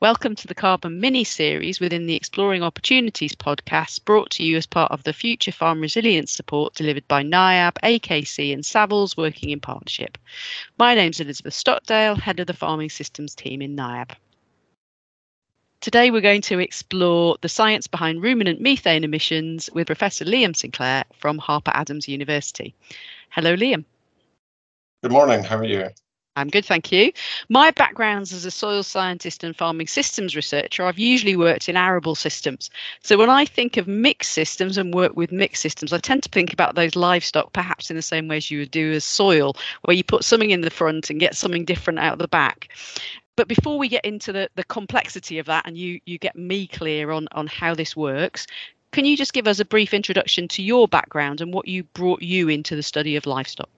Welcome to the Carbon Mini series within the Exploring Opportunities podcast, brought to you as part of the Future Farm Resilience support delivered by NIAB, AKC, and Savills working in partnership. My name's Elizabeth Stockdale, head of the Farming Systems team in NIAB. Today, we're going to explore the science behind ruminant methane emissions with Professor Liam Sinclair from Harper Adams University. Hello, Liam. Good morning. How are you? I'm good, thank you. My background's as a soil scientist and farming systems researcher. I've usually worked in arable systems. So when I think of mixed systems and work with mixed systems, I tend to think about those livestock perhaps in the same way as you would do as soil, where you put something in the front and get something different out of the back. But before we get into the, the complexity of that and you you get me clear on, on how this works, can you just give us a brief introduction to your background and what you brought you into the study of livestock?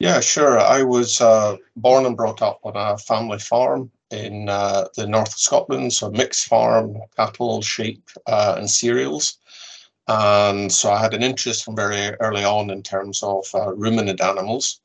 Yeah, sure. I was uh, born and brought up on a family farm in uh, the north of Scotland, so mixed farm, cattle, sheep, uh, and cereals. And so I had an interest from very early on in terms of uh, ruminant animals.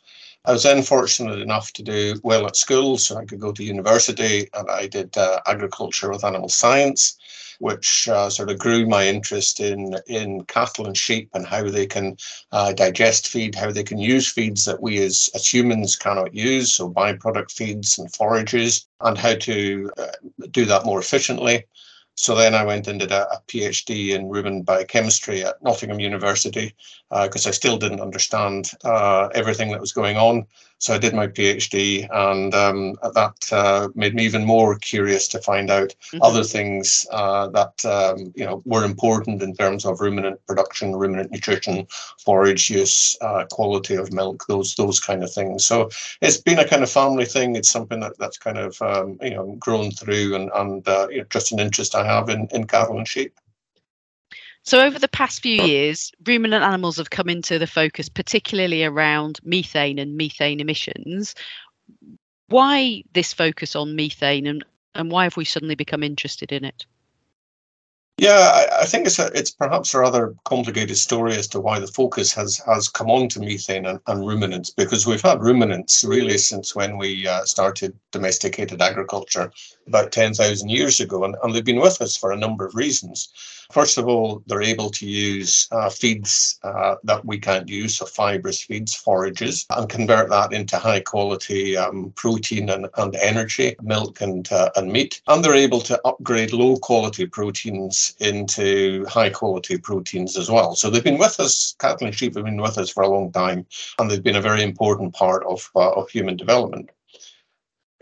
I was then fortunate enough to do well at school, so I could go to university, and I did uh, agriculture with animal science which uh, sort of grew my interest in in cattle and sheep and how they can uh, digest feed, how they can use feeds that we as, as humans cannot use, so byproduct feeds and forages, and how to uh, do that more efficiently. So then I went and did a, a PhD in rumen biochemistry at Nottingham University because uh, I still didn't understand uh, everything that was going on. So I did my PhD, and um, that uh, made me even more curious to find out mm-hmm. other things uh, that um, you know were important in terms of ruminant production, ruminant nutrition, forage use, uh, quality of milk, those those kind of things. So it's been a kind of family thing. It's something that, that's kind of um, you know grown through, and and uh, you know, just an interest I have in in cattle and sheep. So, over the past few years, ruminant animals have come into the focus, particularly around methane and methane emissions. Why this focus on methane and, and why have we suddenly become interested in it? Yeah, I, I think it's a, it's perhaps a rather complicated story as to why the focus has has come on to methane and, and ruminants because we've had ruminants really since when we uh, started domesticated agriculture about ten thousand years ago, and, and they've been with us for a number of reasons. First of all, they're able to use uh, feeds uh, that we can't use, so fibrous feeds, forages, and convert that into high quality um, protein and, and energy, milk and, uh, and meat. And they're able to upgrade low quality proteins into high quality proteins as well. So they've been with us, cattle and sheep have been with us for a long time, and they've been a very important part of, uh, of human development.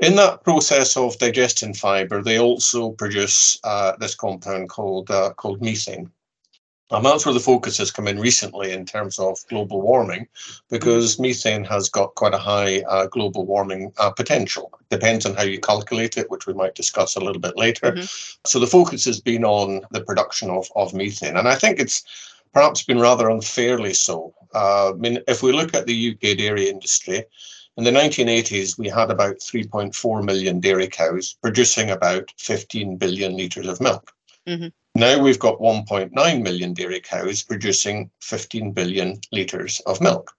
In that process of digesting fiber, they also produce uh, this compound called uh, called methane. And that's where the focus has come in recently in terms of global warming, because methane has got quite a high uh, global warming uh, potential. Depends on how you calculate it, which we might discuss a little bit later. Mm-hmm. So the focus has been on the production of, of methane. And I think it's perhaps been rather unfairly so. Uh, I mean, if we look at the UK dairy industry, in the 1980s, we had about 3.4 million dairy cows producing about 15 billion litres of milk. Mm-hmm. Now we've got 1.9 million dairy cows producing 15 billion litres of milk.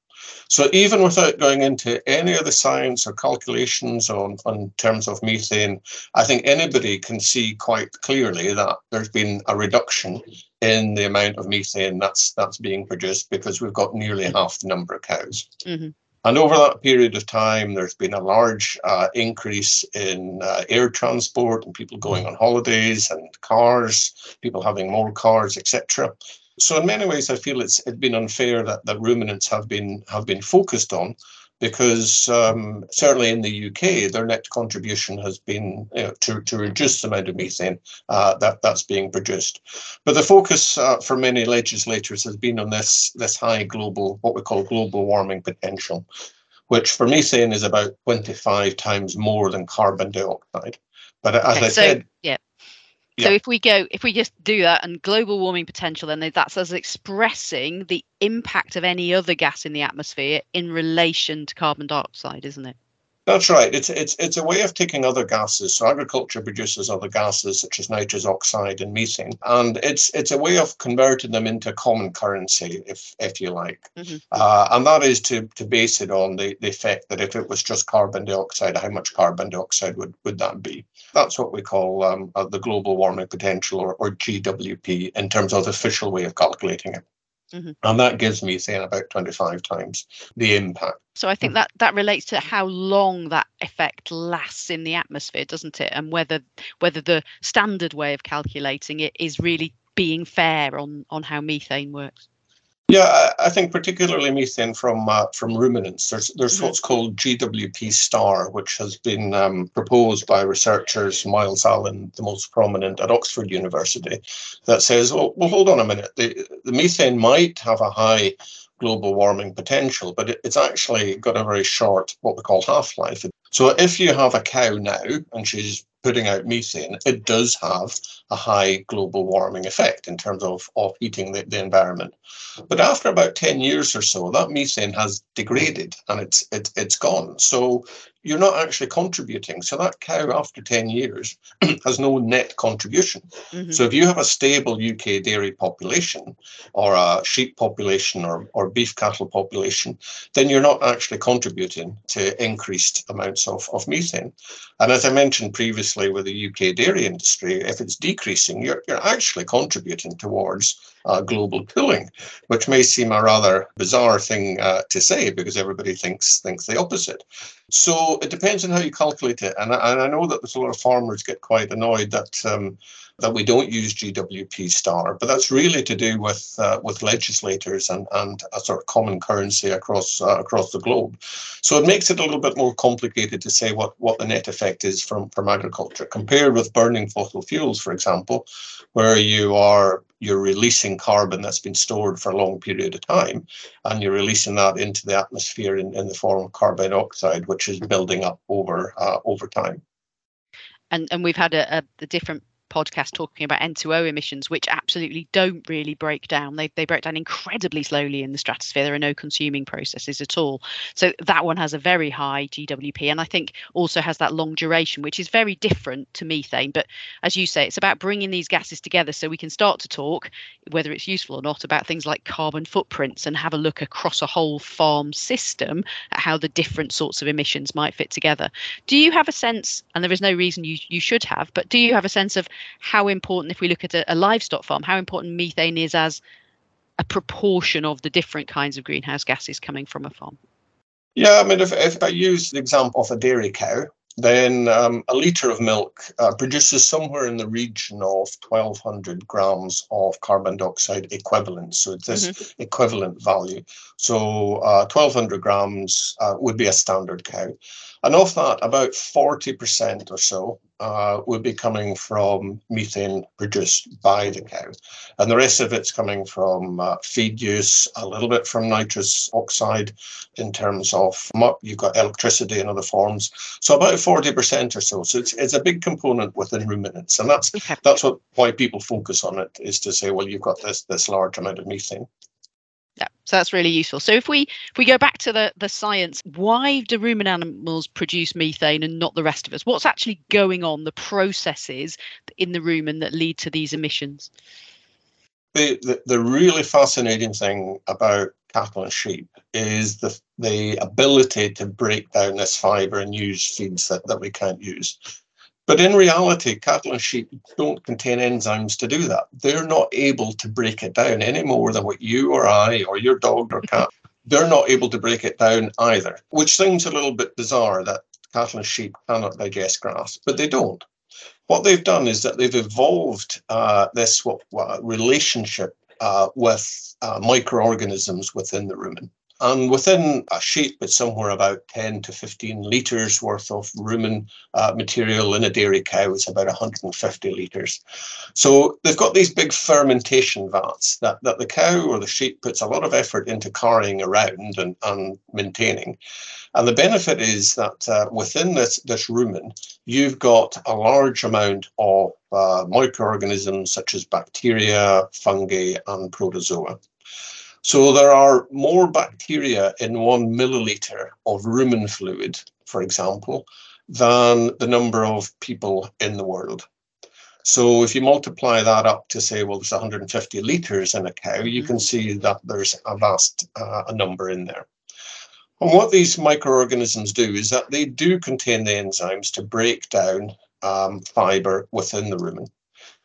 So even without going into any of the science or calculations on, on terms of methane, I think anybody can see quite clearly that there's been a reduction in the amount of methane that's that's being produced because we've got nearly half the number of cows. Mm-hmm. And over that period of time, there's been a large uh, increase in uh, air transport and people going on holidays and cars, people having more cars, etc. So in many ways, I feel it's it's been unfair that, that ruminants have been have been focused on because um, certainly in the UK, their net contribution has been you know, to, to reduce the amount of methane uh, that, that's being produced. But the focus uh, for many legislators has been on this, this high global, what we call global warming potential, which for methane is about 25 times more than carbon dioxide. But as okay, I so, said, yeah. So if we go, if we just do that and global warming potential, then that's us expressing the impact of any other gas in the atmosphere in relation to carbon dioxide, isn't it? That's right. It's it's it's a way of taking other gases. So agriculture produces other gases such as nitrous oxide and methane, and it's it's a way of converting them into common currency, if if you like. Mm-hmm. Uh, and that is to to base it on the, the effect that if it was just carbon dioxide, how much carbon dioxide would would that be? That's what we call um, uh, the global warming potential, or, or GWP, in terms of the official way of calculating it. Mm-hmm. And that gives me, methane about 25 times the impact. So I think that that relates to how long that effect lasts in the atmosphere, doesn't it? And whether whether the standard way of calculating it is really being fair on on how methane works. Yeah, I think particularly methane from uh, from ruminants. There's there's mm-hmm. what's called GWP star, which has been um, proposed by researchers Myles Allen, the most prominent at Oxford University, that says, well, well hold on a minute, the, the methane might have a high global warming potential, but it, it's actually got a very short, what we call half life. So if you have a cow now and she's putting out methane, it does have a high global warming effect in terms of, of heating the, the environment. But after about 10 years or so, that methane has degraded and it's, it, it's gone. So you're not actually contributing. So that cow after 10 years has no net contribution. Mm-hmm. So if you have a stable UK dairy population or a sheep population or, or beef cattle population, then you're not actually contributing to increased amounts of, of methane. And as I mentioned previously with the UK dairy industry, if it's decreasing, you're, you're actually contributing towards uh, global cooling, which may seem a rather bizarre thing uh, to say because everybody thinks thinks the opposite. So it depends on how you calculate it, and I, and I know that there's a lot of farmers get quite annoyed that um, that we don't use GWP star, but that's really to do with uh, with legislators and, and a sort of common currency across uh, across the globe. So it makes it a little bit more complicated to say what, what the net effect is from, from agriculture compared with burning fossil fuels, for example, where you are you're releasing carbon that's been stored for a long period of time, and you're releasing that into the atmosphere in, in the form of carbon dioxide, which is building up over uh, over time. And and we've had a, a, a different podcast talking about N2O emissions, which absolutely don't really break down. They, they break down incredibly slowly in the stratosphere. There are no consuming processes at all. So that one has a very high GWP and I think also has that long duration, which is very different to methane. But as you say, it's about bringing these gases together so we can start to talk, whether it's useful or not, about things like carbon footprints and have a look across a whole farm system at how the different sorts of emissions might fit together. Do you have a sense, and there is no reason you, you should have, but do you have a sense of how important, if we look at a, a livestock farm, how important methane is as a proportion of the different kinds of greenhouse gases coming from a farm? Yeah, I mean, if, if I use the example of a dairy cow, then um, a litre of milk uh, produces somewhere in the region of 1200 grams of carbon dioxide equivalent. So it's this mm-hmm. equivalent value. So uh, 1200 grams uh, would be a standard cow. And of that, about 40% or so uh, would be coming from methane produced by the cow. And the rest of it's coming from uh, feed use, a little bit from nitrous oxide in terms of muck. you've got electricity and other forms. So about 40% or so. So it's, it's a big component within ruminants. And that's that's what why people focus on it is to say, well, you've got this this large amount of methane. Yeah, so that's really useful. So if we if we go back to the the science, why do ruminant animals produce methane and not the rest of us? What's actually going on? The processes in the rumen that lead to these emissions. The, the, the really fascinating thing about cattle and sheep is the the ability to break down this fibre and use feeds that, that we can't use. But in reality, cattle and sheep don't contain enzymes to do that. They're not able to break it down any more than what you or I or your dog or cat, they're not able to break it down either, which seems a little bit bizarre that cattle and sheep cannot digest grass, but they don't. What they've done is that they've evolved uh, this what, what, relationship uh, with uh, microorganisms within the rumen. And within a sheep, it's somewhere about 10 to 15 litres worth of rumen uh, material. In a dairy cow, it's about 150 litres. So they've got these big fermentation vats that, that the cow or the sheep puts a lot of effort into carrying around and, and maintaining. And the benefit is that uh, within this, this rumen, you've got a large amount of uh, microorganisms such as bacteria, fungi, and protozoa. So there are more bacteria in one milliliter of rumen fluid, for example, than the number of people in the world. So if you multiply that up to say, well, there's 150 litres in a cow, you can mm-hmm. see that there's a vast uh, a number in there. And what these microorganisms do is that they do contain the enzymes to break down um, fibre within the rumen.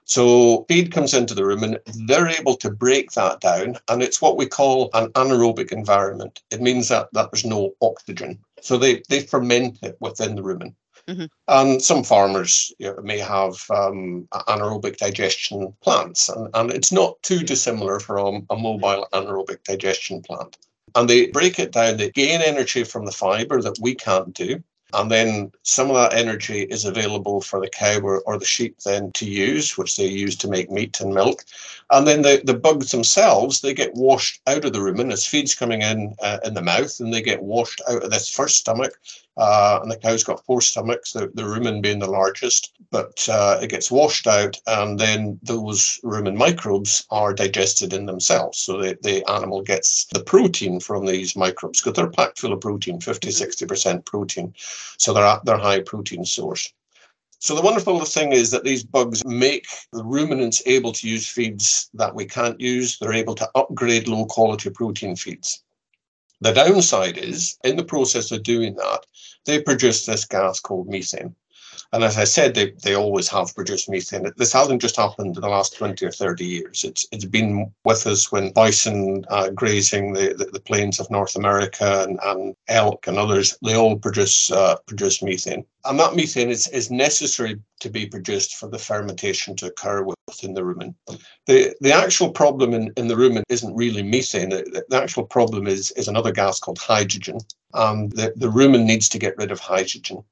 So feed comes into the rumen, they're able to break that down, and it's what we call an anaerobic environment. It means that, that there's no oxygen. So they, they ferment it within the rumen. Mm-hmm. And some farmers you know, may have um, anaerobic digestion plants, and, and it's not too dissimilar from a mobile anaerobic digestion plant. And they break it down, they gain energy from the fiber that we can't do. And then some of that energy is available for the cow or, or, the sheep then to use, which they use to make meat and milk. And then the, the bugs themselves, they get washed out of the rumen as feed's coming in uh, in the mouth and they get washed out of this first stomach uh, and the cow's got four stomachs, the, the rumen being the largest, but uh, it gets washed out, and then those rumen microbes are digested in themselves. So the, the animal gets the protein from these microbes because they're packed full of protein, 50, 60% mm-hmm. protein. So they're at their high protein source. So the wonderful thing is that these bugs make the ruminants able to use feeds that we can't use. They're able to upgrade low quality protein feeds. The downside is, in the process of doing that, they produce this gas called methane. And as I said, they, they always have produced methane. This hasn't just happened in the last 20 or 30 years. It's It's been with us when bison uh, grazing the, the, the, plains of North America and, and elk and others, they all produce uh, produce methane. And that methane is, is necessary to be produced for the fermentation to occur within the rumen. The, the actual problem in, in the rumen isn't really methane. The, the actual problem is, is another gas called hydrogen. And the, the rumen needs to get rid of hydrogen.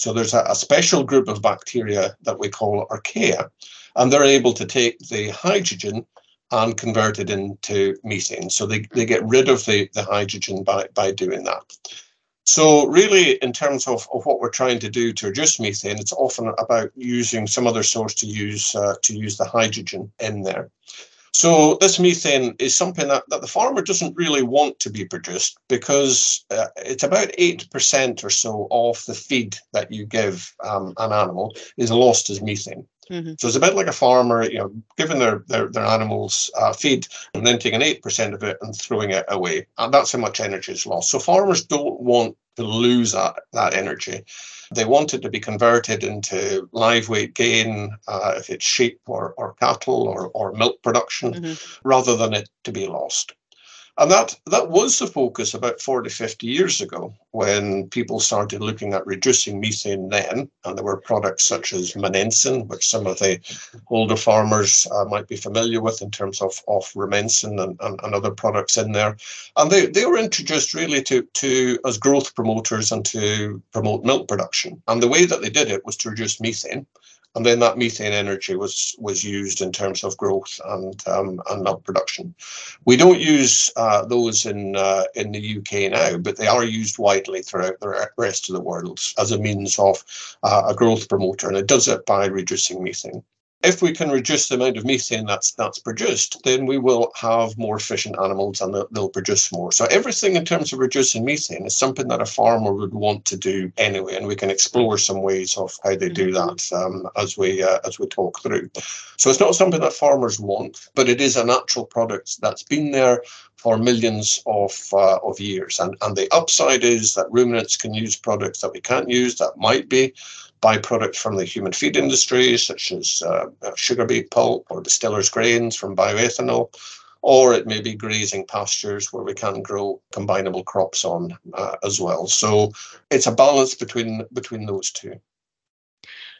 So there's a, a special group of bacteria that we call archaea, and they're able to take the hydrogen and convert it into methane. So they, they get rid of the, the hydrogen by, by doing that. So really, in terms of, of what we're trying to do to reduce methane, it's often about using some other source to use uh, to use the hydrogen in there. So this methane is something that, that the farmer doesn't really want to be produced because uh, it's about 8% or so of the feed that you give um, an animal is lost as methane. Mm-hmm. So it's a bit like a farmer, you know, giving their their, their animals uh, feed and then taking eight percent of it and throwing it away, and that's how much energy is lost. So farmers don't want to lose that that energy. They want it to be converted into live weight gain, uh, if it's sheep or, or cattle or, or milk production, mm-hmm. rather than it to be lost. And that, that was the focus about 40, 50 years ago when people started looking at reducing methane then. And there were products such as Monensin, which some of the older farmers uh, might be familiar with in terms of, of Rumensin and, and, and, other products in there. And they, they were introduced really to, to as growth promoters and to promote milk production. And the way that they did it was to reduce methane and then that methane energy was was used in terms of growth and um, and milk production. We don't use uh, those in uh, in the UK now, but they are used widely throughout the rest of the world as a means of uh, a growth promoter, and it does it by reducing methane if we can reduce the amount of methane that's that's produced, then we will have more efficient animals and they'll, they'll, produce more. So everything in terms of reducing methane is something that a farmer would want to do anyway, and we can explore some ways of how they do mm-hmm. that um, as we uh, as we talk through. So it's not something that farmers want, but it is a natural product that's been there for millions of uh, of years. And and the upside is that ruminants can use products that we can't use that might be byproducts from the human feed industry, such as uh, sugar beet pulp or distillers' grains from bioethanol, or it may be grazing pastures where we can grow combinable crops on uh, as well. So it's a balance between between those two.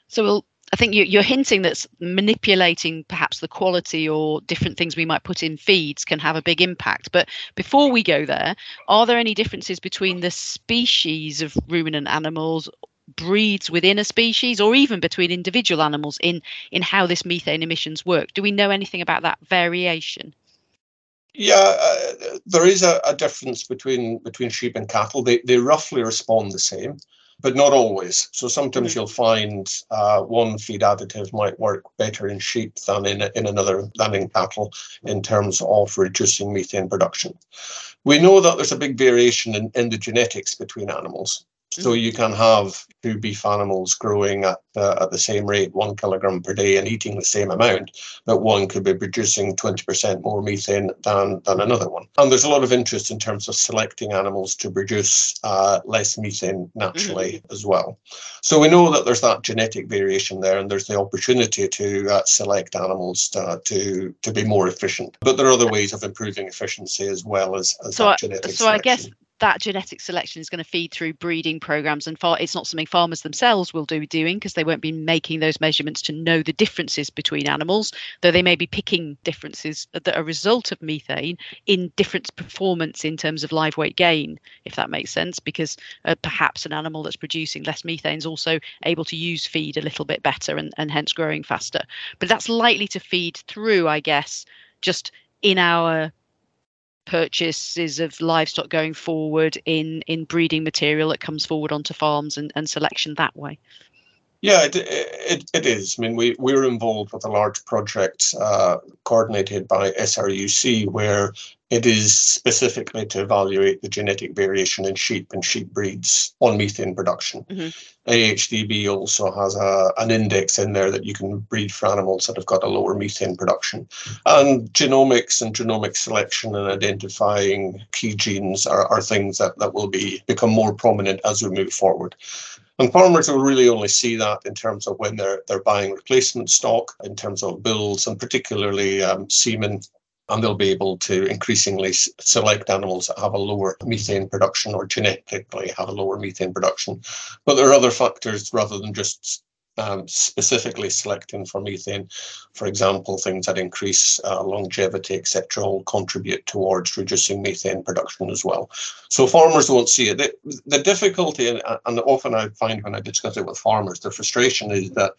So we'll I think you're hinting that manipulating perhaps the quality or different things we might put in feeds can have a big impact. But before we go there, are there any differences between the species of ruminant animals breeds within a species or even between individual animals in in how this methane emissions work do we know anything about that variation yeah uh, there is a, a, difference between between sheep and cattle they, they roughly respond the same but not always. So sometimes mm-hmm. you'll find uh, one feed additive might work better in sheep than in, in another than in cattle in terms of reducing methane production. We know that there's a big variation in, in the genetics between animals. So mm. you can have two beef animals growing at, uh, at the same rate, one kilogram per day, and eating the same amount, but one could be producing 20% more methane than, than another one. And there's a lot of interest in terms of selecting animals to produce uh, less methane naturally mm-hmm. as well. So we know that there's that genetic variation there, and there's the opportunity to uh, select animals to, to, to be more efficient. But there are other ways of improving efficiency as well as, as so that genetic So selection. I guess that genetic selection is going to feed through breeding programs and far it's not something farmers themselves will do doing because they won't be making those measurements to know the differences between animals though they may be picking differences that are a result of methane in different performance in terms of live weight gain if that makes sense because uh, perhaps an animal that's producing less methane is also able to use feed a little bit better and, and hence growing faster. But that's likely to feed through i guess just in our purchases of livestock going forward in in breeding material that comes forward onto farms and, and selection that way yeah, it, it, it is. I mean, we, we're involved with a large project uh, coordinated by SRUC where it is specifically to evaluate the genetic variation in sheep and sheep breeds on methane production. Mm-hmm. AHDB also has a, an index in there that you can breed for animals that have got a lower methane production. And genomics and genomic selection and identifying key genes are, are things that, that will be become more prominent as we move forward. And farmers will really only see that in terms of when they're they're buying replacement stock, in terms of bulls and particularly um, semen and they'll be able to increasingly select animals that have a lower methane production or genetically have a lower methane production. But there are other factors rather than just um, specifically selecting for methane. For example, things that increase uh, longevity, etc., will contribute towards reducing methane production as well. So farmers won't see it. The, the difficulty, and, and often I find when I discuss it with farmers, the frustration is that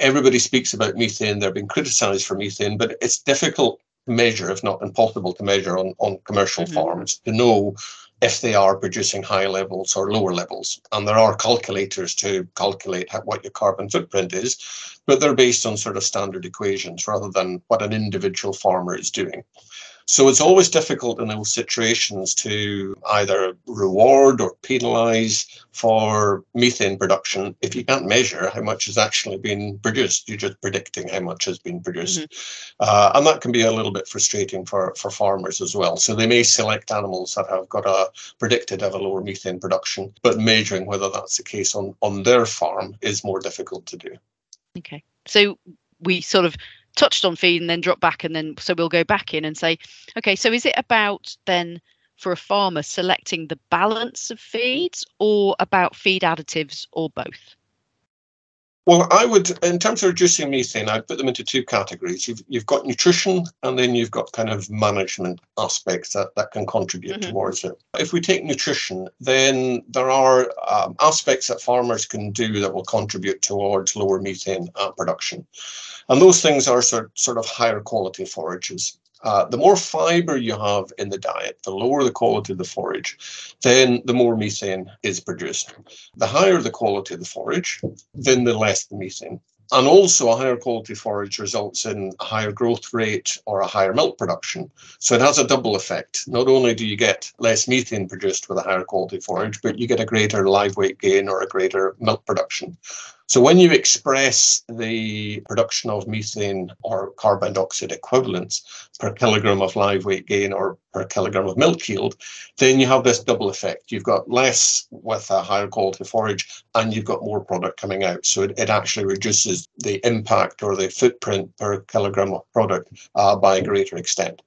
everybody speaks about methane. They're being criticised for methane, but it's difficult measure, if not impossible to measure on, on commercial mm-hmm. farms to know if they are producing high levels or lower levels. And there are calculators to calculate what your carbon footprint is, but they're based on sort of standard equations rather than what an individual farmer is doing. So it's always difficult in those situations to either reward or penalize for methane production if you can't measure how much has actually been produced. You're just predicting how much has been produced. Mm-hmm. Uh, and that can be a little bit frustrating for, for farmers as well. So they may select animals that have got a predicted have a lower methane production, but measuring whether that's the case on, on their farm is more difficult to do. Okay. So we sort of touched on feed and then drop back and then so we'll go back in and say okay so is it about then for a farmer selecting the balance of feeds or about feed additives or both well, I would, in terms of reducing methane, I'd put them into two categories. You've, you've got nutrition and then you've got kind of management aspects that, that can contribute mm-hmm. towards it. If we take nutrition, then there are um, aspects that farmers can do that will contribute towards lower methane uh, production. And those things are sort, sort of higher quality forages. Uh, the more fiber you have in the diet, the lower the quality of the forage, then the more methane is produced. The higher the quality of the forage, then the less the methane. And also, a higher quality forage results in a higher growth rate or a higher milk production. So it has a double effect. Not only do you get less methane produced with a higher quality forage, but you get a greater live weight gain or a greater milk production. So when you express the production of methane or carbon dioxide equivalents per kilogram of live weight gain or per kilogram of milk yield, then you have this double effect. You've got less with a higher quality forage and you've got more product coming out. So it, it actually reduces the impact or the footprint per kilogram of product uh, by a greater extent.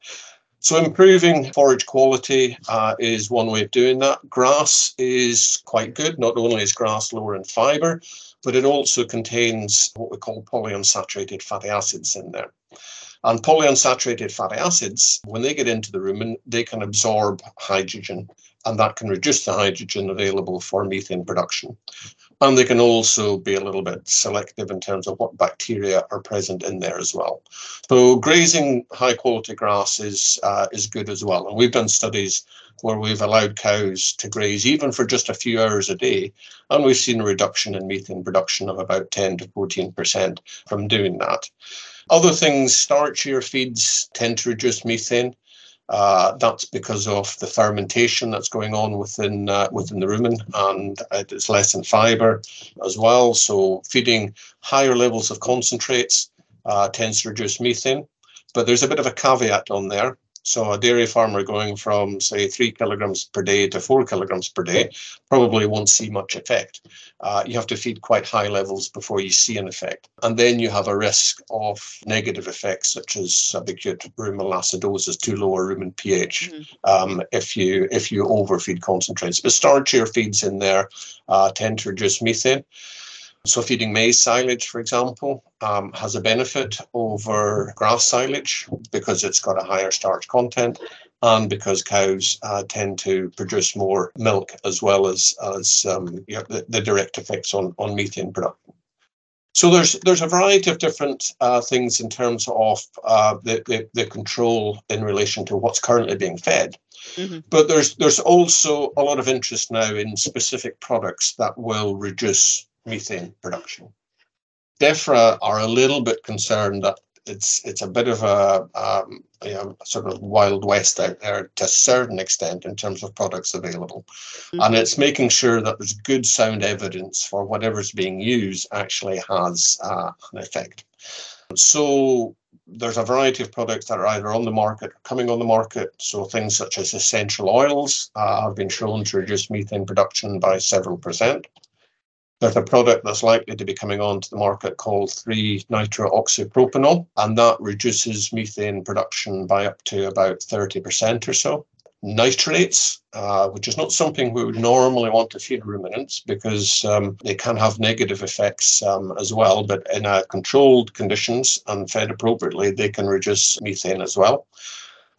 So improving forage quality uh, is one way of doing that. Grass is quite good. Not only is grass lower in fibre, but it also contains what we call polyunsaturated fatty acids in there. And polyunsaturated fatty acids, when they get into the rumen, they can absorb hydrogen, and that can reduce the hydrogen available for methane production. And they can also be a little bit selective in terms of what bacteria are present in there as well. So grazing high quality grass is, uh, is good as well. And we've done studies where we've allowed cows to graze even for just a few hours a day. And we've seen a reduction in methane production of about 10 to 14% from doing that. Other things, starchier feeds tend to reduce methane. Uh, that's because of the fermentation that's going on within uh, within the rumen, and it's less in fibre as well. So feeding higher levels of concentrates uh, tends to reduce methane. But there's a bit of a caveat on there. So a dairy farmer going from say three kilograms per day to four kilograms per day probably won't see much effect. Uh, you have to feed quite high levels before you see an effect, and then you have a risk of negative effects such as subacute rumen acidosis, too low a rumen pH, mm-hmm. um, if you if you overfeed concentrates. But starchier feeds in there uh, tend to reduce methane. So feeding maize silage, for example, um, has a benefit over grass silage because it's got a higher starch content and because cows uh, tend to produce more milk as well as, as um, you know, the, the, direct effects on, on methane production. So there's there's a variety of different uh, things in terms of uh, the, the, the control in relation to what's currently being fed. Mm-hmm. But there's there's also a lot of interest now in specific products that will reduce methane production. DEFRA are a little bit concerned that it's it's a bit of a, um, you know, sort of wild west out there to a certain extent in terms of products available, mm-hmm. and it's making sure that there's good sound evidence for whatever's being used actually has uh, an effect. So there's a variety of products that are either on the market or coming on the market. So things such as essential oils uh, have been shown to reduce methane production by several percent. There's a product that's likely to be coming onto the market called 3-nitrooxypropanol, and that reduces methane production by up to about 30% or so. Nitrates, uh, which is not something we would normally want to feed ruminants because um, they can have negative effects um, as well, but in uh, controlled conditions and fed appropriately, they can reduce methane as well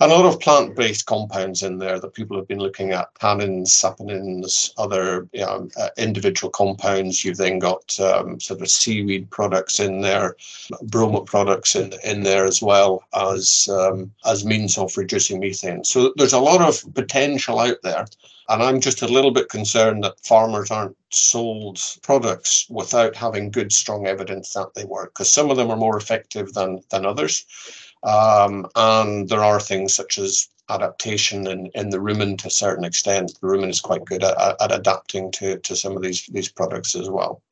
a lot of plant-based compounds in there that people have been looking at tannins saponins other you know, uh, individual compounds you've then got um, sort of seaweed products in there bromate products in, in there as well as um, as means of reducing methane so there's a lot of potential out there and I'm just a little bit concerned that farmers aren't sold products without having good, strong evidence that they work, because some of them are more effective than than others. Um, and there are things such as adaptation in, in the rumen to a certain extent. The rumen is quite good at, at adapting to, to some of these, these products as well.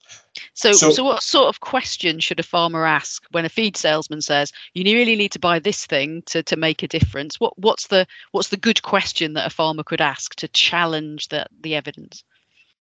So, so, so, what sort of question should a farmer ask when a feed salesman says you really need to buy this thing to, to make a difference? What what's the what's the good question that a farmer could ask to challenge the the evidence?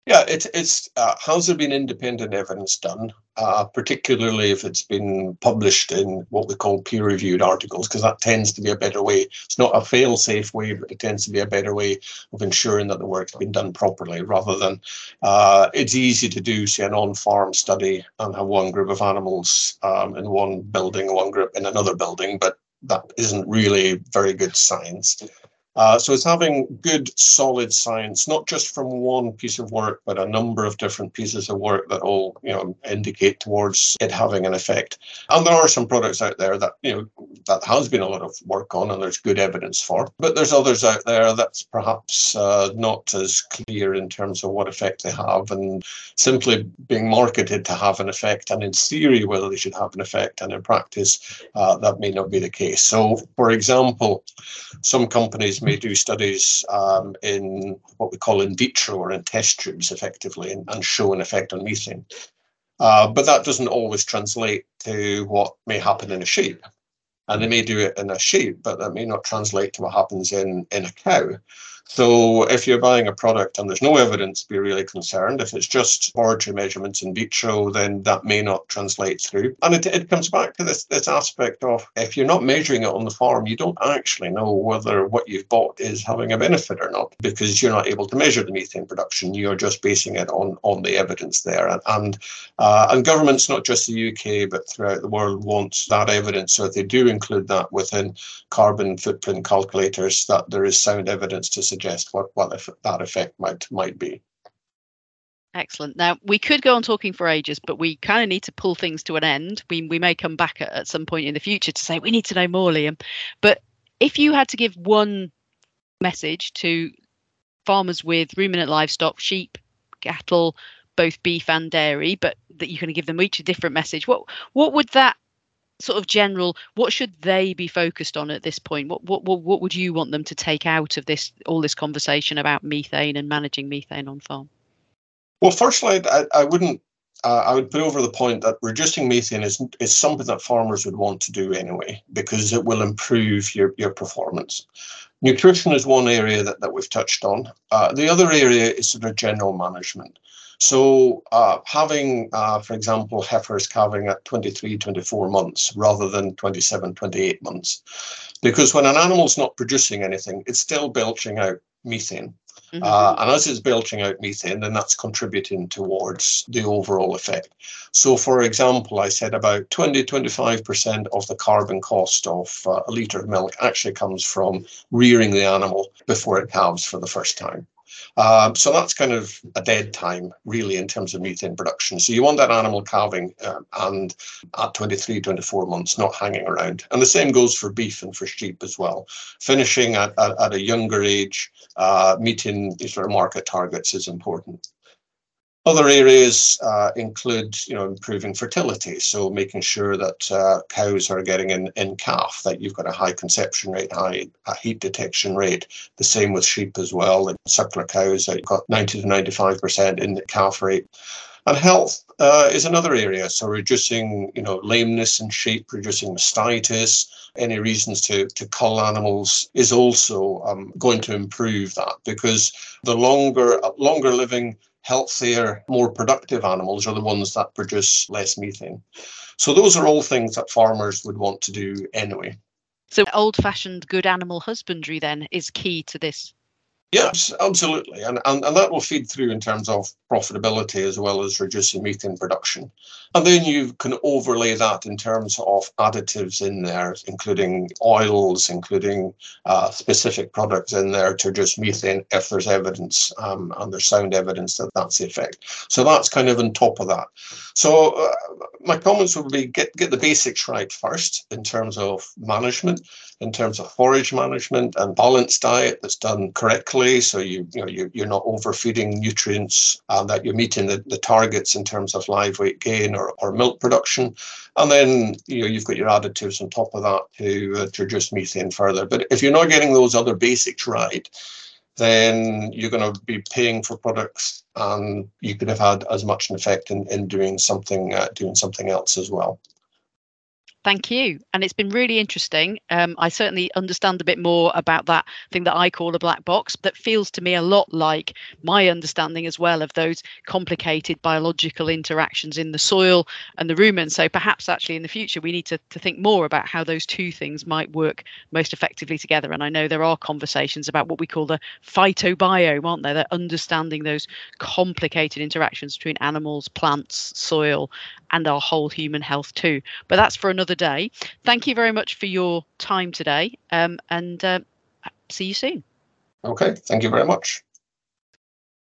Yeah, it's it's uh, has there been independent evidence done, uh, particularly if it's been published in what we call peer-reviewed articles, because that tends to be a better way. It's not a fail-safe way, but it tends to be a better way of ensuring that the work's been done properly, rather than uh, it's easy to do, say, an on-farm study and have one group of animals um, in one building, one group in another building, but that isn't really very good science. Uh, so it's having good, solid science, not just from one piece of work, but a number of different pieces of work that all you know indicate towards it having an effect. And there are some products out there that you know that has been a lot of work on, and there's good evidence for. But there's others out there that's perhaps uh, not as clear in terms of what effect they have, and simply being marketed to have an effect, and in theory whether they should have an effect, and in practice uh, that may not be the case. So, for example, some companies may do studies um, in what we call in vitro or in test tubes effectively and, and show an effect on methane. Uh, but that doesn't always translate to what may happen in a sheep. And they may do it in a sheep, but that may not translate to what happens in, in a cow. So if you're buying a product and there's no evidence, be really concerned. If it's just laboratory measurements in vitro, then that may not translate through. And it, it comes back to this, this aspect of if you're not measuring it on the farm, you don't actually know whether what you've bought is having a benefit or not because you're not able to measure the methane production. You're just basing it on, on the evidence there. And, and, uh, and governments, not just the UK, but throughout the world, want that evidence. So if they do include that within carbon footprint calculators, that there is sound evidence to suggest what, what that effect might might be. Excellent. Now we could go on talking for ages, but we kind of need to pull things to an end. We we may come back at, at some point in the future to say we need to know more, Liam. But if you had to give one message to farmers with ruminant livestock, sheep, cattle, both beef and dairy, but that you're going to give them each a different message, what what would that sort of general what should they be focused on at this point what, what what what would you want them to take out of this all this conversation about methane and managing methane on farm well, firstly, I, I wouldn't. Uh, I would put over the point that reducing methane is is something that farmers would want to do anyway because it will improve your your performance. Nutrition is one area that, that we've touched on. Uh, the other area is sort of general management. So uh, having, uh, for example, heifers calving at 23, 24 months rather than 27, 28 months. Because when an animal's not producing anything, it's still belching out methane. Mm-hmm. Uh, and as it's belching out methane, then that's contributing towards the overall effect. So, for example, I said about 20 25% of the carbon cost of uh, a litre of milk actually comes from rearing the animal before it calves for the first time. Um, so that's kind of a dead time, really, in terms of methane production. So you want that animal calving um, and at 23, 24 months, not hanging around. And the same goes for beef and for sheep as well. Finishing at, at, at a younger age, uh, meeting these sort of market targets is important. Other areas uh, include, you know, improving fertility, so making sure that uh, cows are getting in, in calf, that you've got a high conception rate, high heat detection rate. The same with sheep as well. And suckler cows, that you've got 90 to 95% in the calf rate. And health uh, is another area. So reducing, you know, lameness in sheep, reducing mastitis, any reasons to, to cull animals is also um, going to improve that because the longer longer living healthier, more productive animals are the ones that produce less methane. So those are all things that farmers would want to do anyway. So old fashioned good animal husbandry then is key to this Yes, absolutely. And, and, and that will feed through in terms of profitability as well as reducing methane production. And then you can overlay that in terms of additives in there, including oils, including uh, specific products in there to reduce methane if there's evidence um, and there's sound evidence that that's the effect. So that's kind of on top of that. So uh, my comments would be get, get the basics right first in terms of management in terms of forage management and balanced diet that's done correctly. So you, you know, you, you're not overfeeding nutrients and that you're meeting the, the targets in terms of live weight gain or, or milk production. And then you know, you've got your additives on top of that to, uh, to reduce methane further. But if you're not getting those other basics right, then you're going to be paying for products and you could have had as much an effect in, in doing something uh, doing something else as well. Thank you. And it's been really interesting. Um, I certainly understand a bit more about that thing that I call a black box that feels to me a lot like my understanding as well of those complicated biological interactions in the soil and the rumen. So perhaps actually in the future we need to, to think more about how those two things might work most effectively together. And I know there are conversations about what we call the phytobiome, aren't there? That understanding those complicated interactions between animals, plants, soil, and our whole human health too. But that's for another day. Thank you very much for your time today, um, and uh, see you soon. Okay, thank you very much.